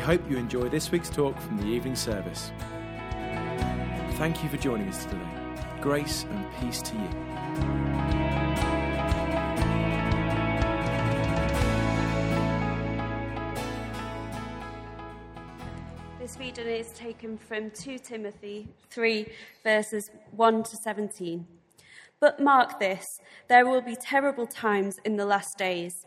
We hope you enjoy this week's talk from the evening service. Thank you for joining us today. Grace and peace to you. This reading is taken from 2 Timothy 3, verses 1 to 17. But mark this there will be terrible times in the last days.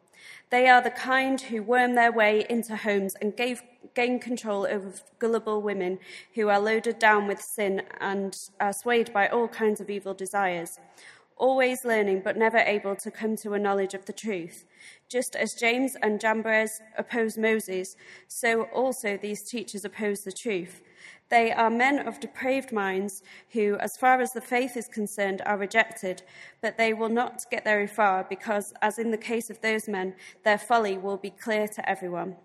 they are the kind who worm their way into homes and gave, gain control over gullible women who are loaded down with sin and are swayed by all kinds of evil desires. Always learning but never able to come to a knowledge of the truth. Just as jannes and jambres opposed moses so also these teachers oppose the truth they are men of depraved minds who, as far as the faith is concerned, are rejected, but they will not get very far because, as in the case of those men, their folly will be clear to everyone.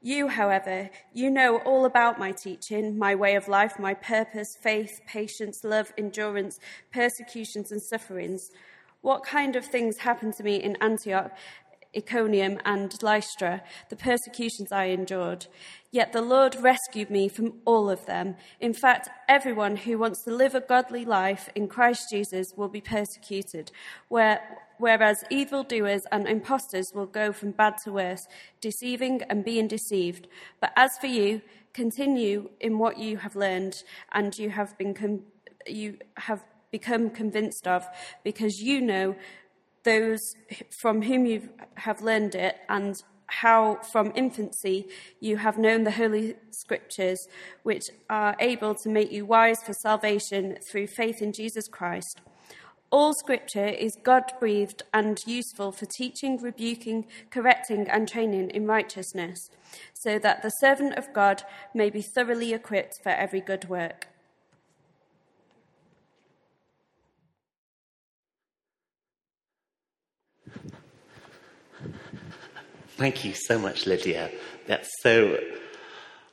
You, however, you know all about my teaching, my way of life, my purpose, faith, patience, love, endurance, persecutions, and sufferings. What kind of things happened to me in Antioch Iconium, and Lystra, the persecutions I endured. Yet the Lord rescued me from all of them. In fact, everyone who wants to live a godly life in Christ Jesus will be persecuted, where, whereas evildoers and impostors will go from bad to worse, deceiving and being deceived. But as for you, continue in what you have learned and you have been com- you have become convinced of, because you know those from whom you have learned it, and how from infancy you have known the Holy Scriptures, which are able to make you wise for salvation through faith in Jesus Christ. All Scripture is God breathed and useful for teaching, rebuking, correcting, and training in righteousness, so that the servant of God may be thoroughly equipped for every good work. Thank you so much, Lydia. That's so.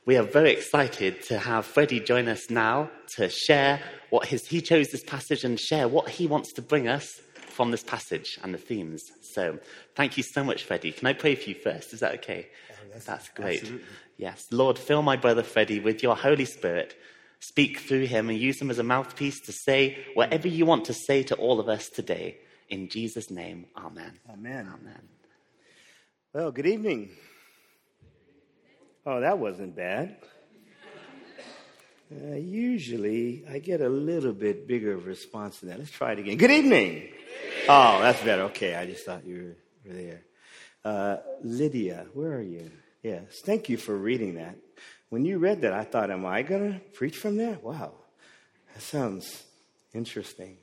We are very excited to have Freddie join us now to share what his, he chose this passage and share what he wants to bring us from this passage and the themes. So, thank you so much, Freddie. Can I pray for you first? Is that okay? Oh, yes, That's great. Absolutely. Yes. Lord, fill my brother Freddie with your Holy Spirit. Speak through him and use him as a mouthpiece to say whatever you want to say to all of us today. In Jesus' name, amen. Amen. Amen. Well, good evening. Oh, that wasn't bad. Uh, usually, I get a little bit bigger response to that. Let's try it again. Good evening. Oh, that's better. Okay, I just thought you were, were there. Uh, Lydia, where are you? Yes, thank you for reading that. When you read that, I thought, am I going to preach from there? Wow, that sounds interesting.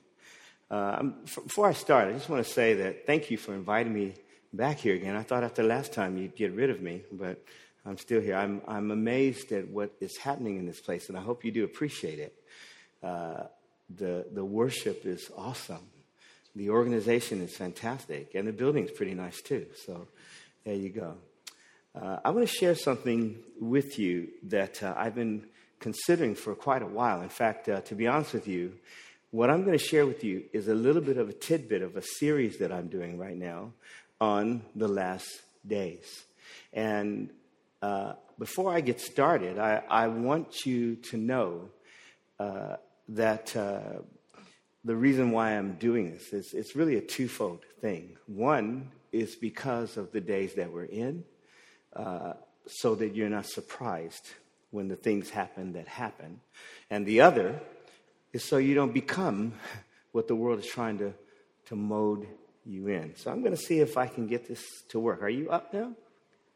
Uh, before I start, I just want to say that thank you for inviting me back here again. I thought after last time you'd get rid of me, but I'm still here. I'm, I'm amazed at what is happening in this place, and I hope you do appreciate it. Uh, the, the worship is awesome. The organization is fantastic, and the building's pretty nice too. So there you go. Uh, I want to share something with you that uh, I've been considering for quite a while. In fact, uh, to be honest with you, what I'm going to share with you is a little bit of a tidbit of a series that I'm doing right now on the last days. And uh, before I get started, I, I, want you to know uh, that uh, the reason why I'm doing this is it's really a twofold thing. One is because of the days that we're in, uh, so that you're not surprised when the things happen that happen. And the other is so you don't become what the world is trying to, to mold you in. So I'm going to see if I can get this to work. Are you up now?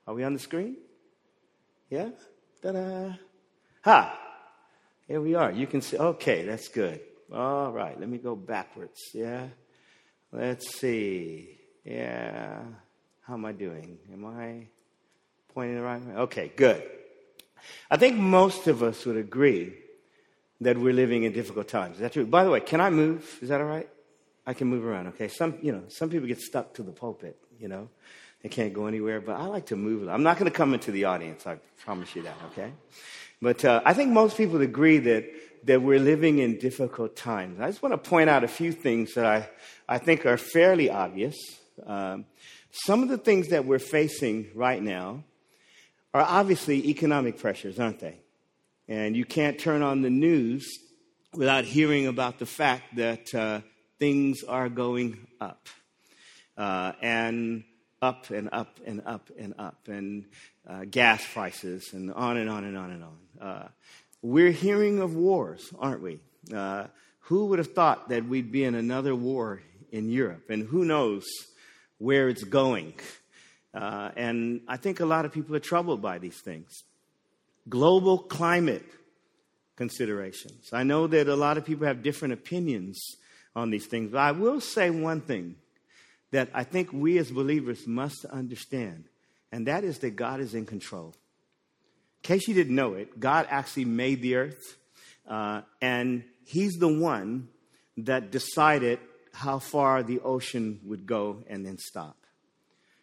Are we on the screen? Yeah? Ta da! Ha! Here we are. You can see. Okay, that's good. All right, let me go backwards. Yeah? Let's see. Yeah. How am I doing? Am I pointing the right way? Okay, good. I think most of us would agree that we're living in difficult times. Is that true? By the way, can I move? Is that all right? I can move around, okay? Some, you know, some people get stuck to the pulpit, you know. They can't go anywhere, but I like to move. I'm not going to come into the audience, I promise you that, okay? But uh, I think most people agree that, that we're living in difficult times. I just want to point out a few things that I, I think are fairly obvious. Um, some of the things that we're facing right now are obviously economic pressures, aren't they? And you can't turn on the news without hearing about the fact that uh, things are going up. Uh, and up and up and up and up, and uh, gas prices, and on and on and on and on. Uh, we're hearing of wars, aren't we? Uh, who would have thought that we'd be in another war in Europe? And who knows where it's going? Uh, and I think a lot of people are troubled by these things. Global climate considerations. I know that a lot of people have different opinions on these things, but I will say one thing that I think we as believers must understand, and that is that God is in control. In case you didn't know it, God actually made the earth, uh, and He's the one that decided how far the ocean would go and then stop.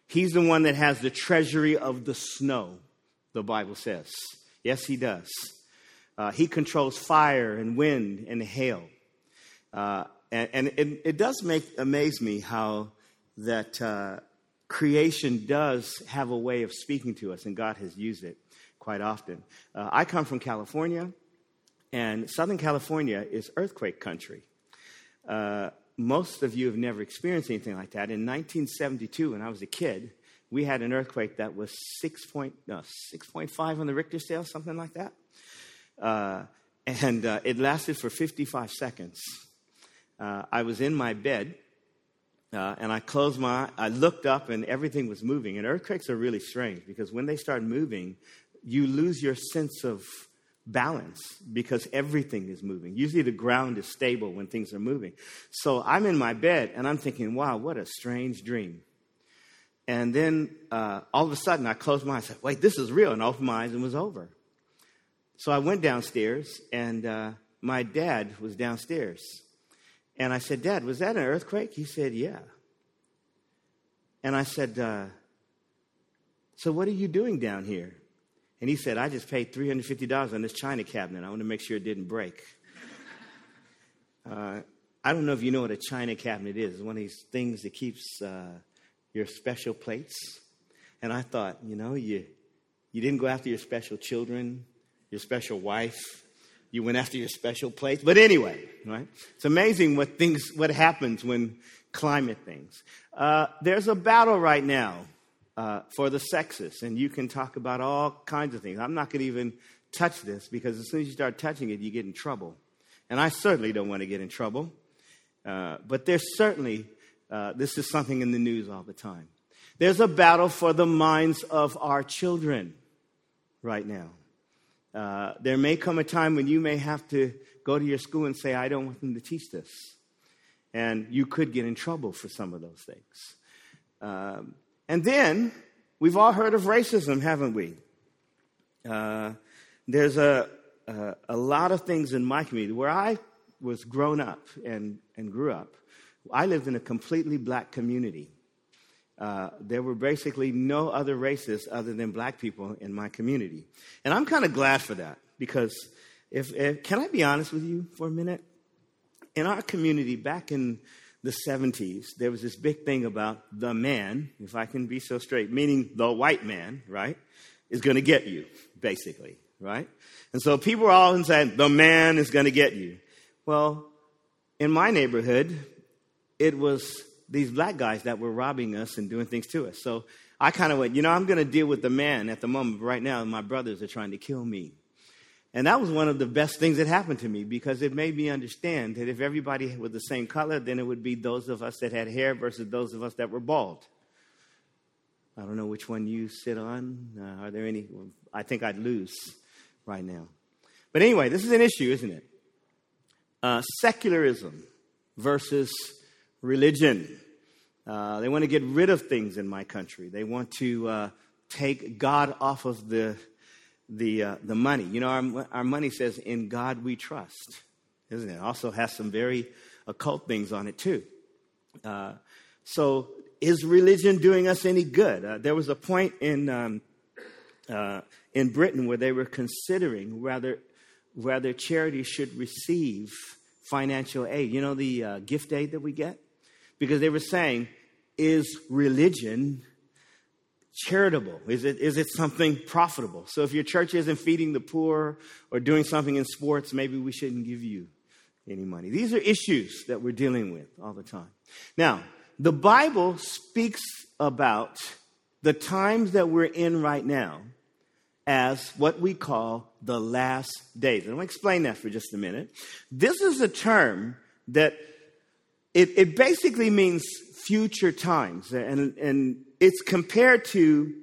He's the one that has the treasury of the snow, the Bible says. Yes, He does. Uh, he controls fire and wind and hail. Uh, and, and it, it, does make amaze me how that uh, creation does have a way of speaking to us, and God has used it quite often. Uh, I come from California, and Southern California is earthquake country. Uh, most of you have never experienced anything like that. In 1972, when I was a kid, we had an earthquake that was 6 point, no, 6.5 on the Richter scale, something like that. Uh, and uh, it lasted for 55 seconds. Uh, I was in my bed uh, and I closed my I looked up and everything was moving. And earthquakes are really strange because when they start moving, you lose your sense of balance because everything is moving. Usually the ground is stable when things are moving. So I'm in my bed and I'm thinking, wow, what a strange dream. And then uh, all of a sudden I closed my eyes said, wait, this is real. And I opened my eyes and it was over. So I went downstairs and uh, my dad was downstairs. And I said, Dad, was that an earthquake? He said, Yeah. And I said, uh, So what are you doing down here? And he said, I just paid $350 on this china cabinet. I want to make sure it didn't break. uh, I don't know if you know what a china cabinet is. It's one of these things that keeps uh, your special plates. And I thought, you know, you, you didn't go after your special children, your special wife, you went after your special place. But anyway, right? It's amazing what things, what happens when climate things. Uh, there's a battle right now uh, for the sexes, and you can talk about all kinds of things. I'm not going to even touch this because as soon as you start touching it, you get in trouble. And I certainly don't want to get in trouble. Uh, but there's certainly, uh, this is something in the news all the time. There's a battle for the minds of our children right now. Uh, there may come a time when you may have to go to your school and say, I don't want them to teach this. And you could get in trouble for some of those things. Um, and then we've all heard of racism, haven't we? Uh, there's a, a, a, lot of things in my community where I was grown up and, and grew up. I lived in a completely black community. Uh, there were basically no other races other than black people in my community. And I'm kind of glad for that because if, if, can I be honest with you for a minute? In our community back in the 70s, there was this big thing about the man, if I can be so straight, meaning the white man, right, is going to get you, basically, right? And so people were all saying, the man is going to get you. Well, in my neighborhood, it was these black guys that were robbing us and doing things to us. So I kind of went, you know, I'm going to deal with the man at the moment. Right now, my brothers are trying to kill me. And that was one of the best things that happened to me because it made me understand that if everybody was the same color, then it would be those of us that had hair versus those of us that were bald. I don't know which one you sit on. Uh, are there any? I think I'd lose right now. But anyway, this is an issue, isn't it? Uh, secularism versus religion. Uh, they want to get rid of things in my country. They want to uh, take God off of the the uh, the money. You know, our our money says, "In God we trust," isn't it? Also has some very occult things on it too. Uh, so, is religion doing us any good? Uh, there was a point in um, uh, in Britain where they were considering whether whether charities should receive financial aid. You know, the gift aid that we get, because they were saying, is religion charitable? Is it, is it something profitable? So if your church isn't feeding the poor or doing something in sports, maybe we shouldn't give you any money. These are issues that we're dealing with all the time. Now, the Bible speaks about the times that we're in right now as what we call the last days. And I'll explain that for just a minute. This is a term that it, it basically means future times. And, and it's compared to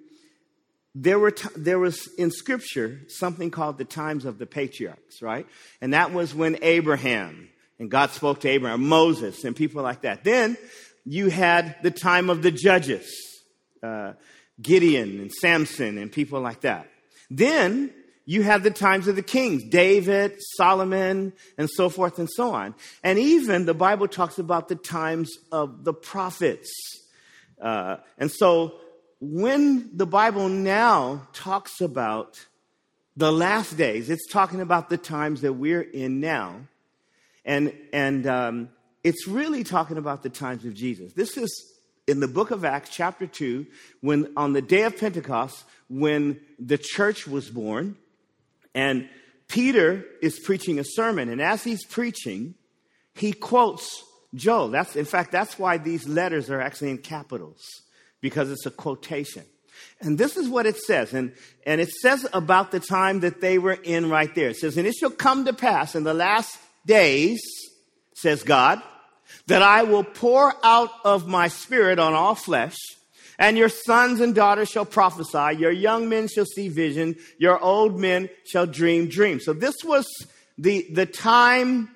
there were t- there was in scripture something called the times of the patriarchs right? And that was when abraham and god spoke to abraham moses and people like that. Then you had the time of the judges uh, gideon and samson and people like that. Then you have the times of the kings david solomon and so forth and so on and even the bible talks about the times of the prophets uh, and so when the Bible now talks about the last days, it's talking about the times that we're in now. And, and um, it's really talking about the times of Jesus. This is in the book of Acts, chapter 2, when on the day of Pentecost, when the church was born, and Peter is preaching a sermon. And as he's preaching, he quotes Joel. That's, in fact, that's why these letters are actually in capitals, because it's a quotation. And this is what it says. And, and it says about the time that they were in right there. It says, And it shall come to pass in the last days, says God, that I will pour out of my spirit on all flesh, and your sons and daughters shall prophesy, your young men shall see vision, your old men shall dream dreams. So this was the, the time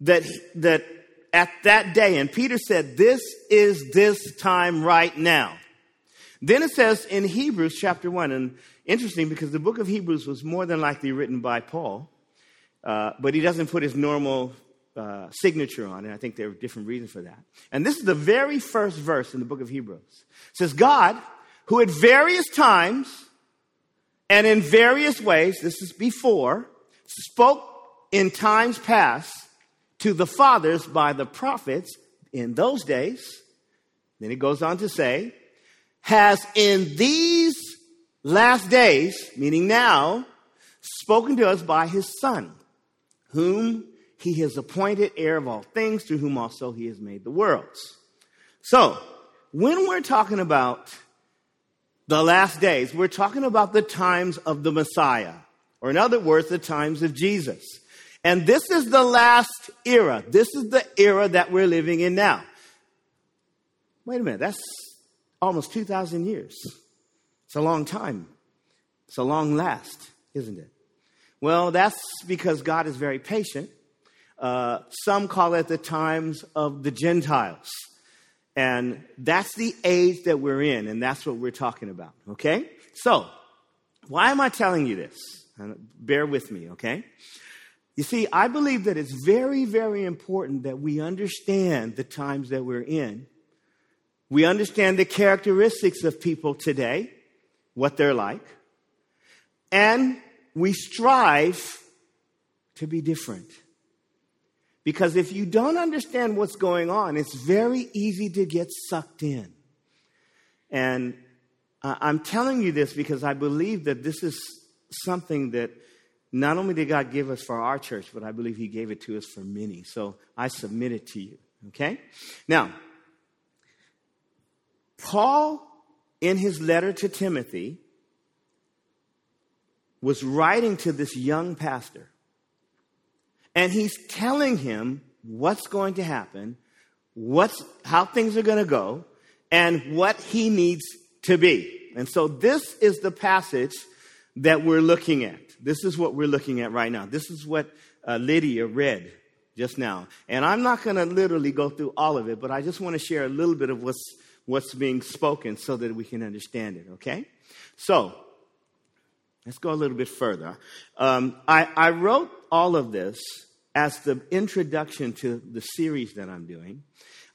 that, that at that day. And Peter said, This is this time right now. Then it says in Hebrews chapter 1, and interesting because the book of Hebrews was more than likely written by Paul, uh, but he doesn't put his normal uh, signature on it. I think there are different reasons for that. And this is the very first verse in the book of Hebrews. It says, God, who at various times and in various ways, this is before, spoke in times past to the fathers by the prophets in those days, then it goes on to say, has in these last days, meaning now, spoken to us by his Son, whom he has appointed heir of all things, through whom also he has made the worlds. So, when we're talking about the last days, we're talking about the times of the Messiah, or in other words, the times of Jesus. And this is the last era. This is the era that we're living in now. Wait a minute, that's almost 2,000 years. It's a long time. It's a long last, isn't it? Well, that's because God is very patient. Uh, some call it the times of the Gentiles. And that's the age that we're in, and that's what we're talking about, okay? So, why am I telling you this? Bear with me, okay? You see, I believe that it's very, very important that we understand the times that we're in. We understand the characteristics of people today, what they're like, and we strive to be different. Because if you don't understand what's going on, it's very easy to get sucked in. And uh, I'm telling you this because I believe that this is something that not only did God give us for our church, but I believe He gave it to us for many. So I submit it to you. Okay? Now, Paul, in his letter to Timothy, was writing to this young pastor. And he's telling him what's going to happen, what's, how things are going to go, and what he needs to be. And so this is the passage that we're looking at. This is what we're looking at right now. This is what uh, Lydia read just now. And I'm not going to literally go through all of it, but I just want to share a little bit of what's, what's being spoken so that we can understand it, okay? So, let's go a little bit further. Um, I, I wrote all of this as the introduction to the series that I'm doing.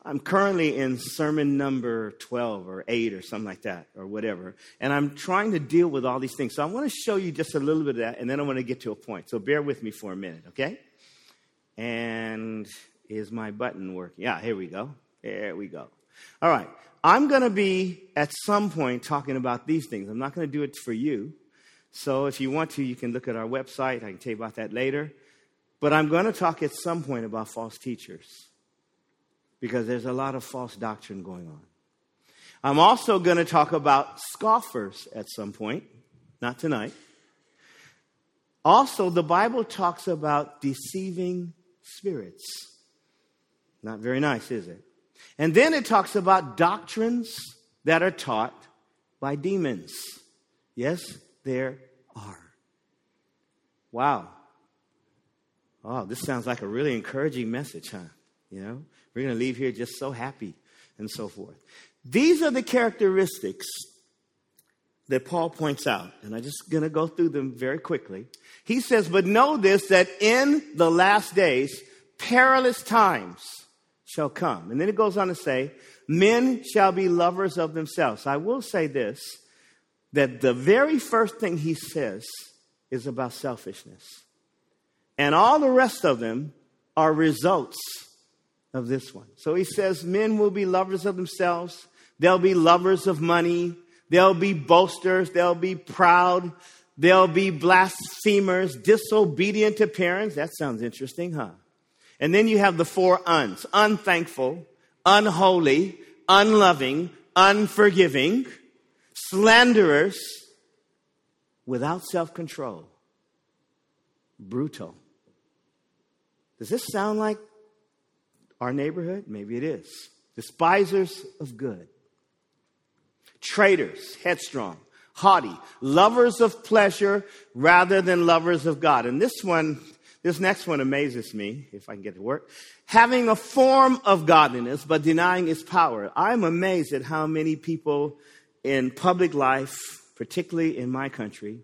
I'm currently in sermon number 12 or 8 or something like that or whatever. And I'm trying to deal with all these things. So I want to show you just a little bit of that and then I want to get to a point. So bear with me for a minute, okay? And is my button working? Yeah, here we go. There we go. All right. I'm going to be at some point talking about these things. I'm not going to do it for you. So if you want to, you can look at our website. I can tell you about that later. But I'm going to talk at some point about false teachers because there's a lot of false doctrine going on. I'm also going to talk about scoffers at some point, not tonight. Also, the Bible talks about deceiving spirits. Not very nice, is it? And then it talks about doctrines that are taught by demons. Yes, there are. Wow. Oh, this sounds like a really encouraging message, huh? You know, we're going to leave here just so happy and so forth. These are the characteristics that Paul points out, and I'm just going to go through them very quickly. He says, But know this, that in the last days, perilous times shall come. And then it goes on to say, Men shall be lovers of themselves. I will say this that the very first thing he says is about selfishness. And all the rest of them are results of this one. So he says, Men will be lovers of themselves, they'll be lovers of money, they'll be boasters, they'll be proud, they'll be blasphemers, disobedient to parents. That sounds interesting, huh? And then you have the four uns unthankful, unholy, unloving, unforgiving, slanderers, without self control, brutal. Does this sound like our neighborhood? Maybe it is. Despisers of good, traitors, headstrong, haughty, lovers of pleasure rather than lovers of God. And this one this next one amazes me, if I can get to work. Having a form of godliness, but denying its power. I'm amazed at how many people in public life, particularly in my country,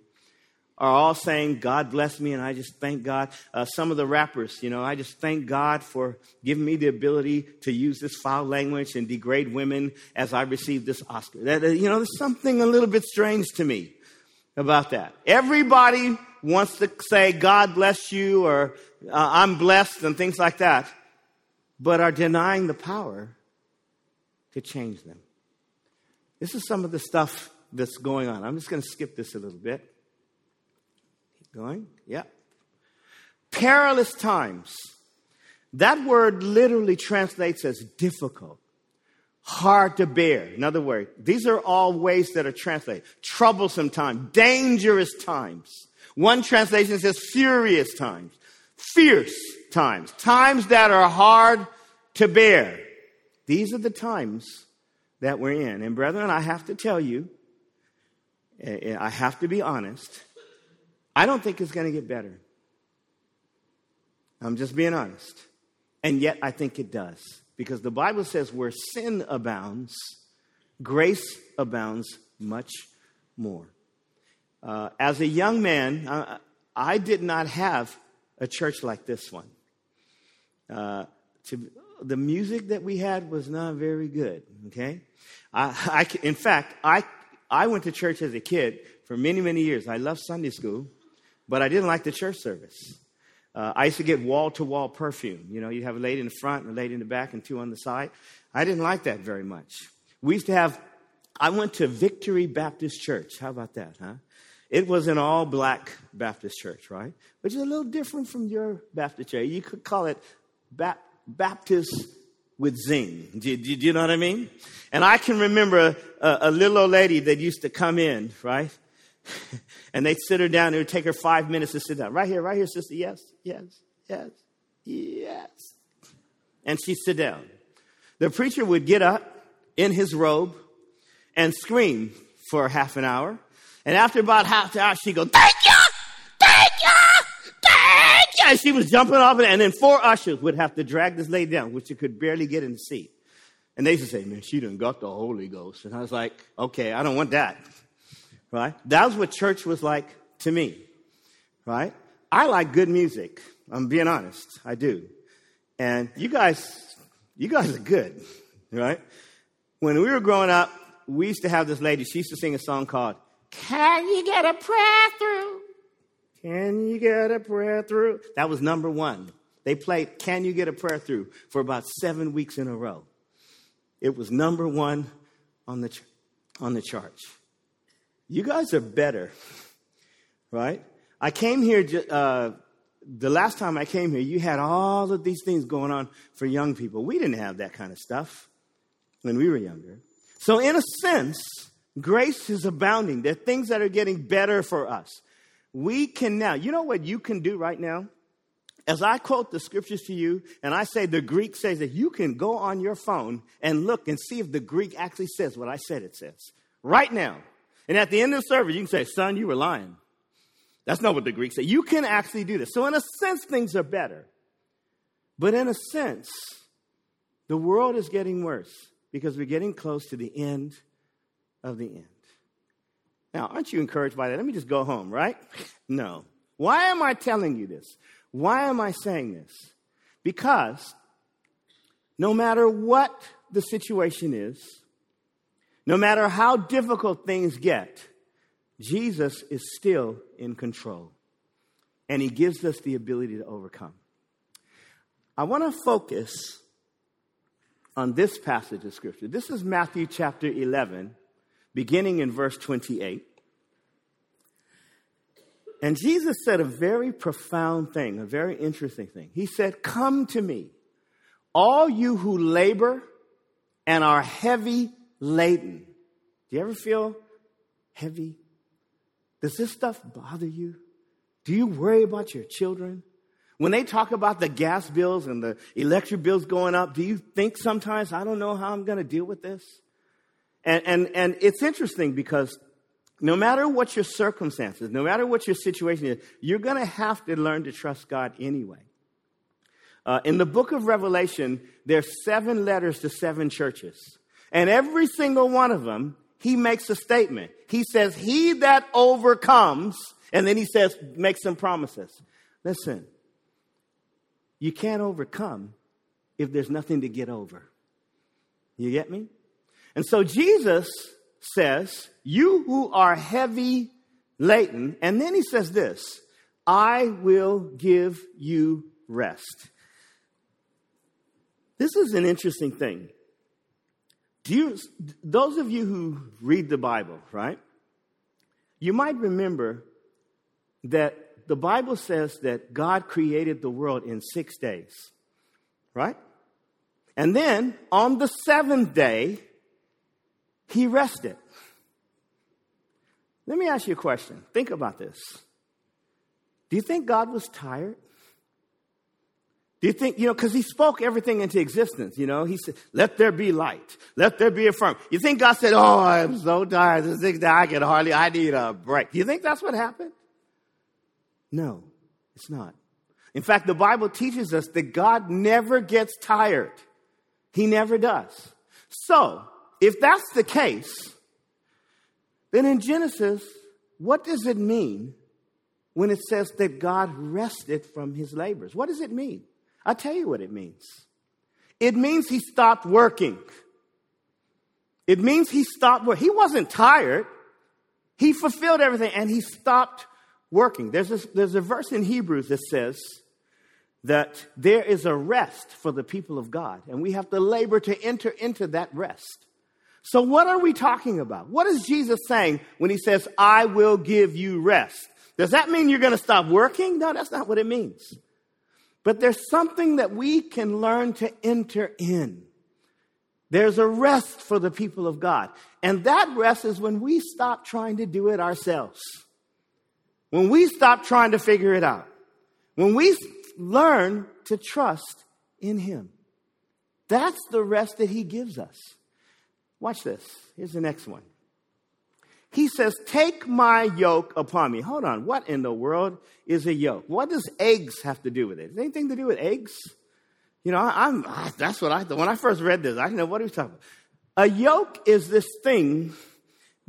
are all saying, God bless me, and I just thank God. Uh, some of the rappers, you know, I just thank God for giving me the ability to use this foul language and degrade women as I receive this Oscar. That, you know, there's something a little bit strange to me about that. Everybody wants to say, God bless you, or uh, I'm blessed, and things like that, but are denying the power to change them. This is some of the stuff that's going on. I'm just going to skip this a little bit. Going. Yeah. Perilous times. That word literally translates as difficult, hard to bear. In other words, these are all ways that are translated. Troublesome times, dangerous times. One translation says furious times, fierce times, times that are hard to bear. These are the times that we're in. And brethren, I have to tell you, eh, eh, I have to be honest, I don't think it's going to get better. I'm just being honest. And yet I think it does. Because the Bible says where sin abounds, grace abounds much more. Uh, as a young man, I, I, did not have a church like this one. Uh, to, the music that we had was not very good, okay? I, I, in fact, I, I went to church as a kid for many, many years. I loved Sunday school, but I didn't like the church service. Uh, I used to get wall to wall perfume. You know, you have a lady in the front and a lady in the back and two on the side. I didn't like that very much. We used to have, I went to Victory Baptist Church. How about that, huh? It was an all black Baptist church, right? Which is a little different from your Baptist church. You could call it ba- Baptist with zing. Do, do, do, you know what I mean? And I can remember a, a, little old lady that used to come in, right? and they'd sit her down. It would take her five minutes to sit down. Right here, right here, sister. Yes, yes, yes, yes. And she'd sit down. The preacher would get up in his robe and scream for half an hour. And after about half an hour, she'd go, Thank you! Thank you! Thank you! And she was jumping off, and then four ushers would have to drag this lady down, which she could barely get in the seat. And they used to say, Man, she done got the Holy Ghost. And I was like, Okay, I don't want that. Right? That was what church was like to me. Right? I like good music. I'm being honest. I do. And you guys, you guys are good. Right? When we were growing up, we used to have this lady, she used to sing a song called Can You Get a Prayer Through? Can you get a prayer through? That was number one. They played Can You Get a Prayer Through for about seven weeks in a row. It was number one on the, on the charts. You guys are better, right? I came here, uh, the last time I came here, you had all of these things going on for young people. We didn't have that kind of stuff when we were younger. So, in a sense, grace is abounding. There are things that are getting better for us. We can now, you know what you can do right now? As I quote the scriptures to you, and I say the Greek says that you can go on your phone and look and see if the Greek actually says what I said it says. Right now. And at the end of the service, you can say, Son, you were lying. That's not what the Greek say. You can actually do this. So, in a sense, things are better. But in a sense, the world is getting worse because we're getting close to the end of the end. Now, aren't you encouraged by that? Let me just go home, right? No. Why am I telling you this? Why am I saying this? Because no matter what the situation is, no matter how difficult things get, Jesus is still in control. And he gives us the ability to overcome. I want to focus on this passage of Scripture. This is Matthew chapter 11, beginning in verse 28. And Jesus said a very profound thing, a very interesting thing. He said, Come to me, all you who labor and are heavy laden. Do you ever feel heavy? Does this stuff bother you? Do you worry about your children? When they talk about the gas bills and the electric bills going up, do you think sometimes, I don't know how I'm going to deal with this? And, and, and it's interesting because no matter what your circumstances, no matter what your situation is, you're going to have to learn to trust God anyway. Uh, in the book of Revelation, there's seven letters to seven churches. And every single one of them, he makes a statement. He says, He that overcomes, and then he says, makes some promises. Listen, you can't overcome if there's nothing to get over. You get me? And so Jesus says, You who are heavy laden, and then he says this I will give you rest. This is an interesting thing. Do you, those of you who read the Bible, right? You might remember that the Bible says that God created the world in six days, right? And then on the seventh day, he rested. Let me ask you a question. Think about this. Do you think God was tired? Do you think, you know, because he spoke everything into existence, you know? He said, let there be light. Let there be a firm. You think God said, oh, I'm so tired. This thing I can hardly, I need a break. Do you think that's what happened? No, it's not. In fact, the Bible teaches us that God never gets tired. He never does. So, if that's the case, then in Genesis, what does it mean when it says that God rested from his labors? What does it mean? I'll tell you what it means. It means he stopped working. It means he stopped working. He wasn't tired. He fulfilled everything and he stopped working. There's, a there's a verse in Hebrews that says that there is a rest for the people of God, and we have to labor to enter into that rest. So, what are we talking about? What is Jesus saying when he says, I will give you rest? Does that mean you're going to stop working? No, that's not what it means. But there's something that we can learn to enter in. There's a rest for the people of God. And that rest is when we stop trying to do it ourselves. When we stop trying to figure it out. When we learn to trust in Him. That's the rest that He gives us. Watch this. Here's the next one. He says, Take my yoke upon me. Hold on. What in the world is a yoke? What does eggs have to do with it? Anything to do with eggs? You know, I'm, that's what I thought. When I first read this, I didn't know what he was talking about. A yoke is this thing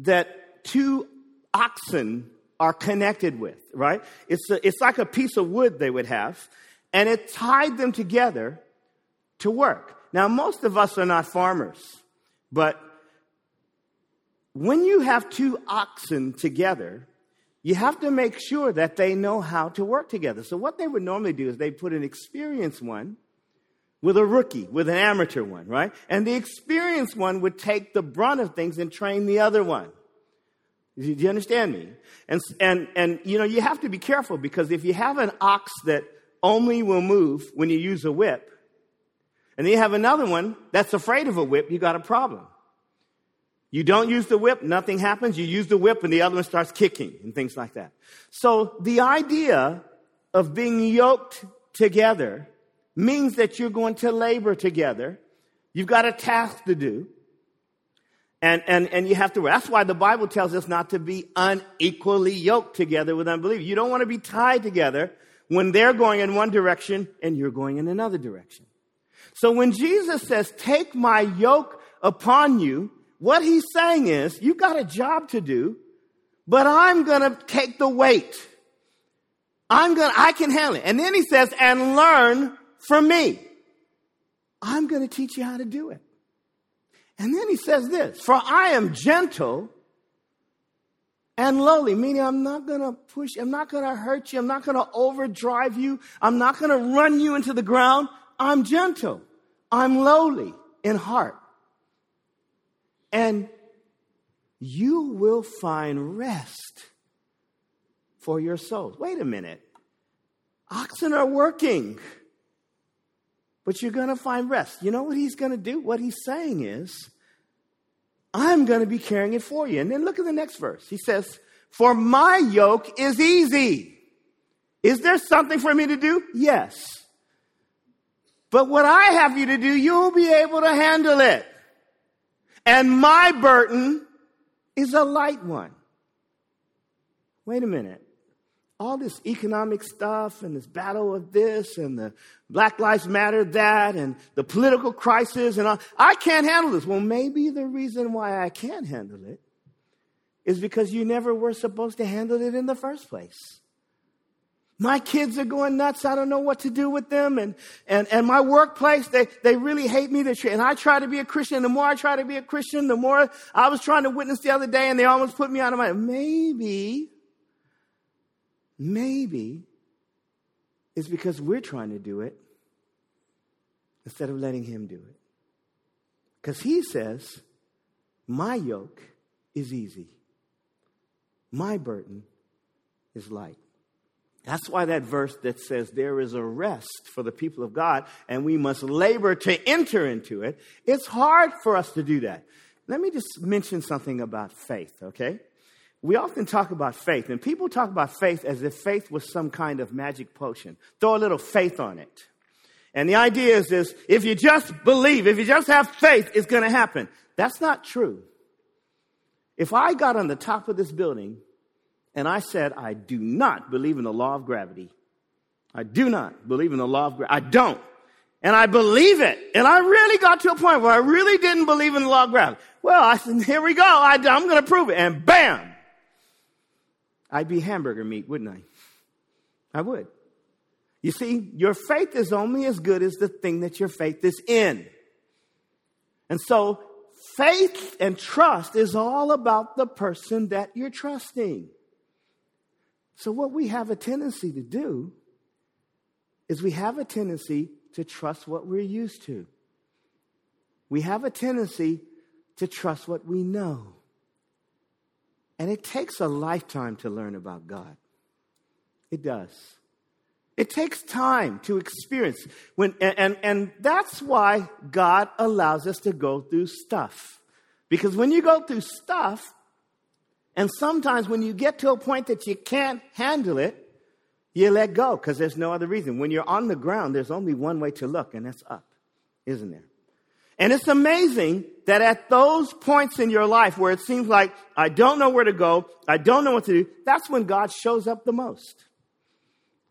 that two oxen are connected with, right? It's, a, it's like a piece of wood they would have, and it tied them together to work. Now, most of us are not farmers, but when you have two oxen together, you have to make sure that they know how to work together. So, what they would normally do is they put an experienced one with a rookie, with an amateur one, right? And the experienced one would take the brunt of things and train the other one. Do you understand me? And, and, and, you know, you have to be careful because if you have an ox that only will move when you use a whip, and then you have another one that's afraid of a whip, you got a problem. You don't use the whip, nothing happens. You use the whip and the other one starts kicking and things like that. So the idea of being yoked together means that you're going to labor together. You've got a task to do. And, and, and you have to, that's why the Bible tells us not to be unequally yoked together with unbelievers. You don't want to be tied together when they're going in one direction and you're going in another direction. So when Jesus says, take my yoke upon you, what he's saying is, you've got a job to do, but I'm going to take the weight. I'm going to, I can handle it. And then he says, and learn from me. I'm going to teach you how to do it. And then he says this, for I am gentle and lowly, meaning I'm not going to push, I'm not going to hurt you, I'm not going to overdrive you, I'm not going to run you into the ground. I'm gentle. I'm lowly in heart and you will find rest for your souls. Wait a minute. Oxen are working, but you're going to find rest. You know what he's going to do? What he's saying is, I'm going to be carrying it for you. And then look at the next verse. He says, For my yoke is easy. Is there something for me to do? Yes. But what I have you to do, you'll be able to handle it and my burden is a light one. Wait a minute. All this economic stuff and this battle of this and the Black Lives Matter that and the political crisis and all, I can't handle this. Well, maybe the reason why I can't handle it is because you never were supposed to handle it in the first place. My kids are going nuts. I don't know what to do with them. And, and, and my workplace, they, they really hate me. And I try to be a Christian. The more I try to be a Christian, the more I was trying to witness the other day and they almost put me out of my, maybe, maybe it's because we're trying to do it instead of letting him do it. Because he says, my yoke is easy. My burden is light. That's why that verse that says there is a rest for the people of God and we must labor to enter into it, it's hard for us to do that. Let me just mention something about faith, okay? We often talk about faith, and people talk about faith as if faith was some kind of magic potion. Throw a little faith on it. And the idea is this if you just believe, if you just have faith, it's going to happen. That's not true. If I got on the top of this building and I said, I do not believe in the law of gravity. I do not believe in the law of gravity. I don't. And I believe it. And I really got to a point where I really didn't believe in the law of gravity. Well, I said, here we go. I, am going to prove it. And bam! I'd be hamburger meat, wouldn't I? I would. You see, your faith is only as good as the thing that your faith is in. And so, faith and trust is all about the person that you're trusting. So, what we have a tendency to do is we have a tendency to trust what we're used to. We have a tendency to trust what we know. And it takes a lifetime to learn about God. It does. It takes time to experience. When, and, and, and that's why God allows us to go through stuff. Because when you go through stuff, and sometimes when you get to a point that you can't handle it, you let go because there's no other reason. When you're on the ground, there's only one way to look, and that's up, isn't there? And it's amazing that at those points in your life where it seems like I don't know where to go, I don't know what to do, that's when God shows up the most.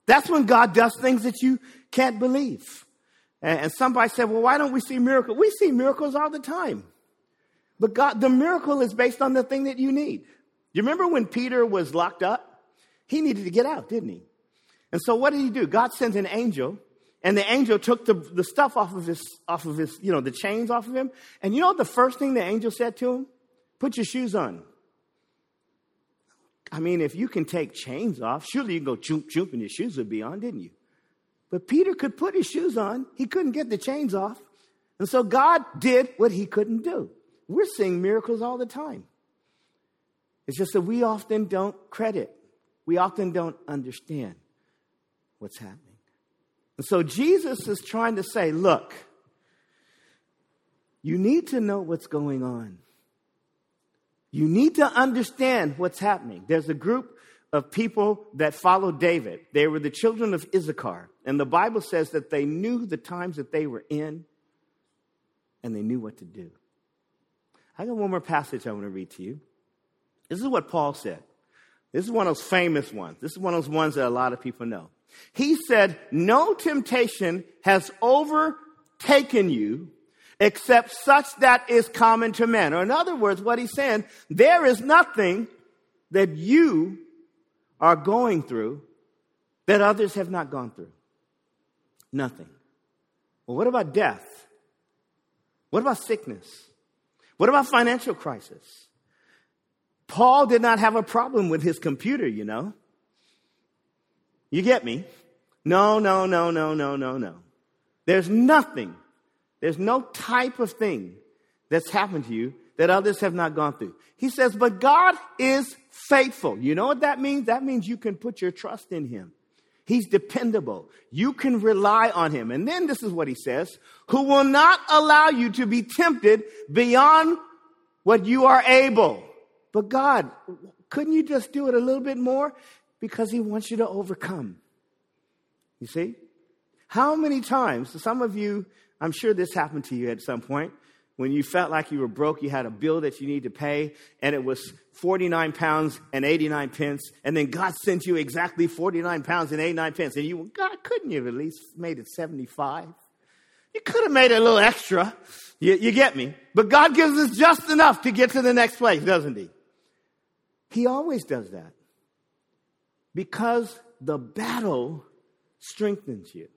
That's when God does things that you can't believe. And somebody said, well, why don't we see miracles? We see miracles all the time. But God, the miracle is based on the thing that you need. You remember when Peter was locked up? He needed to get out, didn't he? And so what did he do? God sends an angel, and the angel took the, the stuff off of his, off of his, you know, the chains off of him. And you know the first thing the angel said to him? Put your shoes on. I mean, if you can take chains off, surely you can go choop choop and your shoes would be on, didn't you? But Peter could put his shoes on. He couldn't get the chains off. And so God did what he couldn't do. We're seeing miracles all the time. It's just that we often don't credit. We often don't understand what's happening. And so Jesus is trying to say, look, you need to know what's going on. You need to understand what's happening. There's a group of people that followed David. They were the children of Issachar. And the Bible says that they knew the times that they were in and they knew what to do. I got one more passage I want to read to you. This is what Paul said. This is one of those famous ones. This is one of those ones that a lot of people know. He said, No temptation has overtaken you except such that is common to men. Or in other words, what he's saying, there is nothing that you are going through that others have not gone through. Nothing. Well, what about death? What about sickness? What about financial crisis? Paul did not have a problem with his computer, you know. You get me? No, no, no, no, no, no, no. There's nothing, there's no type of thing that's happened to you that others have not gone through. He says, but God is faithful. You know what that means? That means you can put your trust in Him. He's dependable. You can rely on Him. And then this is what He says, who will not allow you to be tempted beyond what you are able. But God, couldn't you just do it a little bit more? Because He wants you to overcome. You see? How many times, some of you, I'm sure this happened to you at some point, when you felt like you were broke, you had a bill that you need to pay, and it was 49 pounds and 89 pence, and then God sent you exactly 49 pounds and 89 pence, and you, God, couldn't you have at least made it 75? You could have made it a little extra. You, you get me? But God gives us just enough to get to the next place, doesn't He? He always does that. Because the battle strengthens you.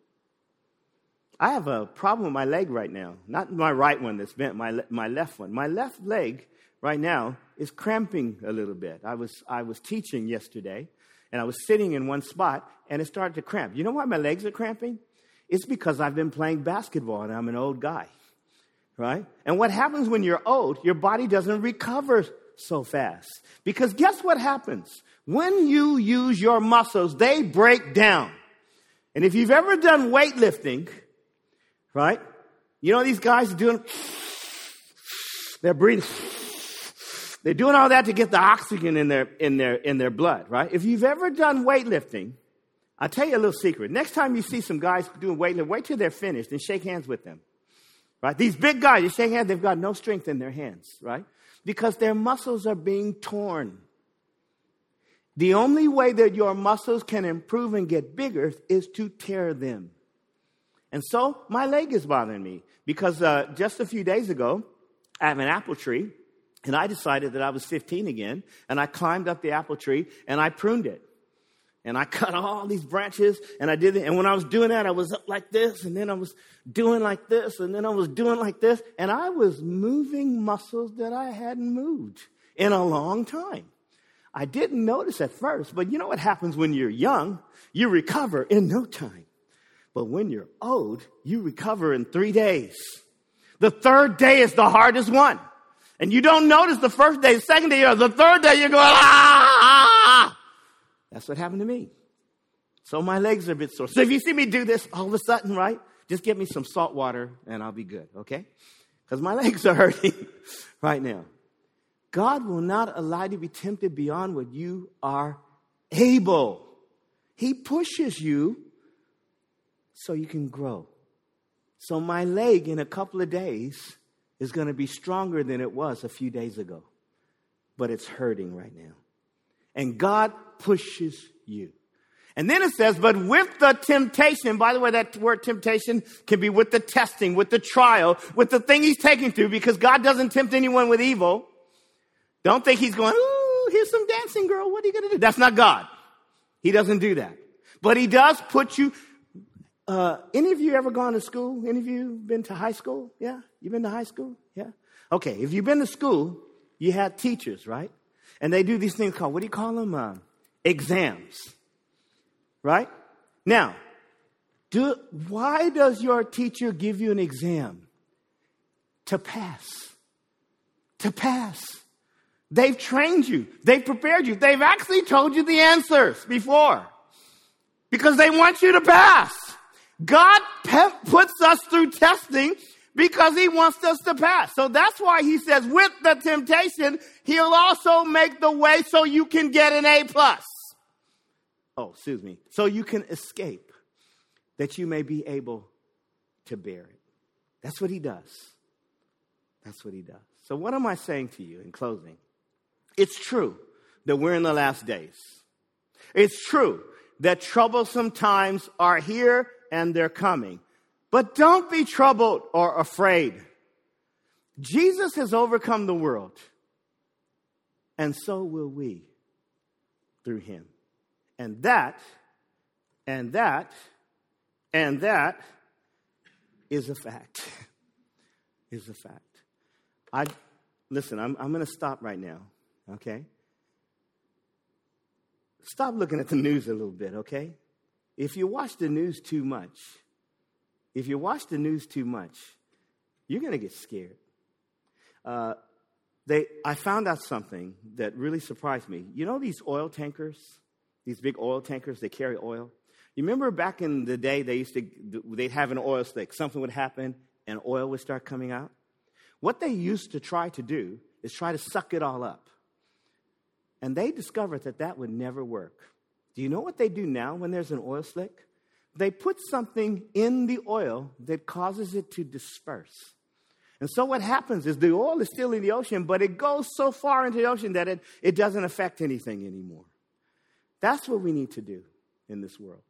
I have a problem with my leg right now. Not my right one that's bent, my, my left one. My left leg right now is cramping a little bit. I was, I was teaching yesterday and I was sitting in one spot and it started to cramp. You know why my legs are cramping? It's because I've been playing basketball and I'm an old guy, right? And what happens when you're old, your body doesn't recover so fast. Because guess what happens? When you use your muscles, they break down. And if you've ever done weightlifting, right? You know these guys are doing, they're breathing. They're doing all that to get the oxygen in their, in their, in their blood, right? If you've ever done weightlifting, I'll tell you a little secret. Next time you see some guys doing weightlifting, wait till they're finished and shake hands with them. Right? These big guys, you shake hands, they've got no strength in their hands, right? Because their muscles are being torn. The only way that your muscles can improve and get bigger is to tear them. And so my leg is bothering me because uh, just a few days ago, I have an apple tree and I decided that I was 15 again and I climbed up the apple tree and I pruned it. And I cut all these branches and I did it. And when I was doing that, I was up like this and then I was doing like this and then I was doing like this. And I was moving muscles that I hadn't moved in a long time. I didn't notice at first, but you know what happens when you're young? You recover in no time. But when you're old, you recover in three days. The third day is the hardest one. And you don't notice the first day, second day, or the third day, you're going, ah! That's what happened to me. So my legs are a bit sore. So if you see me do this all of a sudden, right, just get me some salt water and I'll be good, okay? Because my legs are hurting right now. God will not allow you to be tempted beyond what you are able. He pushes you so you can grow. So my leg in a couple of days is going to be stronger than it was a few days ago. But it's hurting right now. And God pushes you. And then it says, but with the temptation, by the way, that word temptation can be with the testing, with the trial, with the thing he's taking through, because God doesn't tempt anyone with evil. Don't think he's going, ooh, here's some dancing girl. What are you going to do? That's not God. He doesn't do that. But he does put you, uh, any of you ever gone to school? Any of you been to high school? Yeah? You been to high school? Yeah? Okay. If you've been to school, you had teachers, right? And they do these things called, what do you call them? Uh, exams. Right? Now, do, why does your teacher give you an exam? To pass. To pass. They've trained you. They've prepared you. They've actually told you the answers before. Because they want you to pass. God pe- puts us through testing because he wants us to pass. So that's why he says with the temptation, he'll also make the way so you can get an A plus. Oh, excuse me. So you can escape, that you may be able to bear it. That's what he does. That's what he does. So, what am I saying to you in closing? It's true that we're in the last days. It's true that troublesome times are here and they're coming. But don't be troubled or afraid. Jesus has overcome the world, and so will we through him. And that, and that, and that is a fact. is a fact. I listen, I'm, I'm to stop right now, okay? Stop looking at the news a little bit, okay? If you watch the news too much, if you watch the news too much, you're going to get scared. Uh, they, I found out something that really surprised me. You know these oil tankers? these big oil tankers, they carry oil. You remember back in the day, they used to, they'd have an oil slick. Something would happen and oil would start coming out. What they used to try to do is try to suck it all up. And they discovered that that would never work. Do you know what they do now when there's an oil slick? They put something in the oil that causes it to disperse. And so what happens is the oil is still in the ocean, but it goes so far into the ocean that it, it doesn't affect anything anymore. That's what we need to do in this world.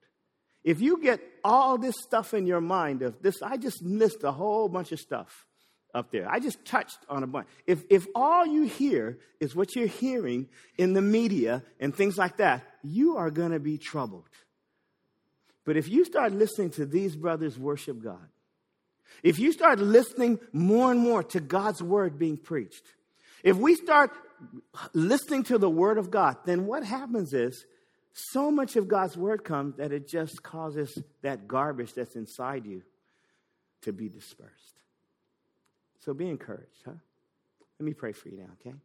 If you get all this stuff in your mind of this, I just list a whole bunch of stuff up there. I just touched on a bunch. If, if all you hear is what you're hearing in the media and things like that, you are going to be troubled. But if you start listening to these brothers worship God, if you start listening more and more to God's word being preached, if we start listening to the word of God, then what happens is so much of God's word comes that it just causes that garbage that's inside you to be dispersed. So be encouraged, huh? Let me pray for you now, okay?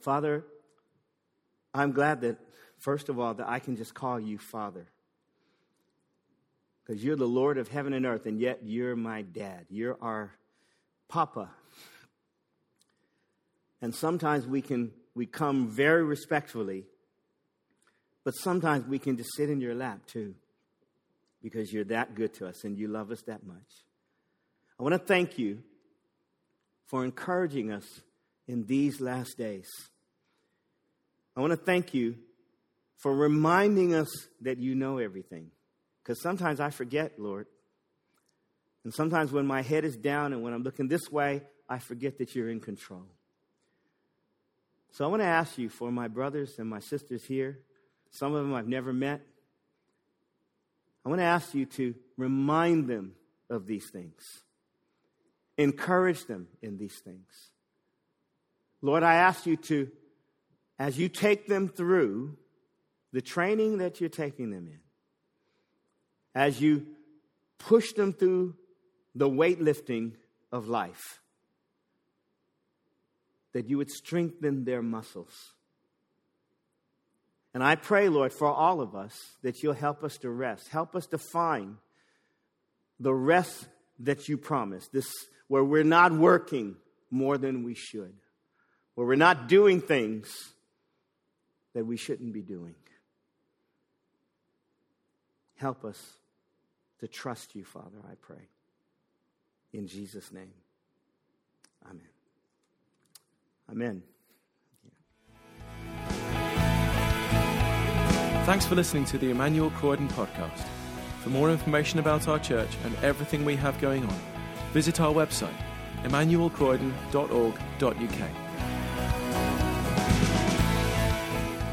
Father, I'm glad that, first of all, that I can just call you Father. Because you're the Lord of heaven and earth, and yet you're my dad. You're our Papa. And sometimes we can we come very respectfully, but sometimes we can just sit in your lap too, because you're that good to us and you love us that much. I want to thank you for encouraging us in these last days. I want to thank you for reminding us that you know everything. Because sometimes I forget, Lord. And sometimes when my head is down and when I'm looking this way, I forget that you're in control. So I want to ask you for my brothers and my sisters here, some of them I've never met. I want to ask you to remind them of these things, encourage them in these things. Lord, I ask you to, as you take them through the training that you're taking them in, as you push them through the weightlifting of life, that you would strengthen their muscles. And I pray, Lord, for all of us that you'll help us to rest. Help us to find the rest that you promised, this where we're not working more than we should, where we're not doing things that we shouldn't be doing. Help us to trust you, Father, I pray. In Jesus' name. Amen. Amen. Thanks for listening to the Emmanuel Croydon podcast. For more information about our church and everything we have going on, visit our website, emmanuelcroydon.org.uk.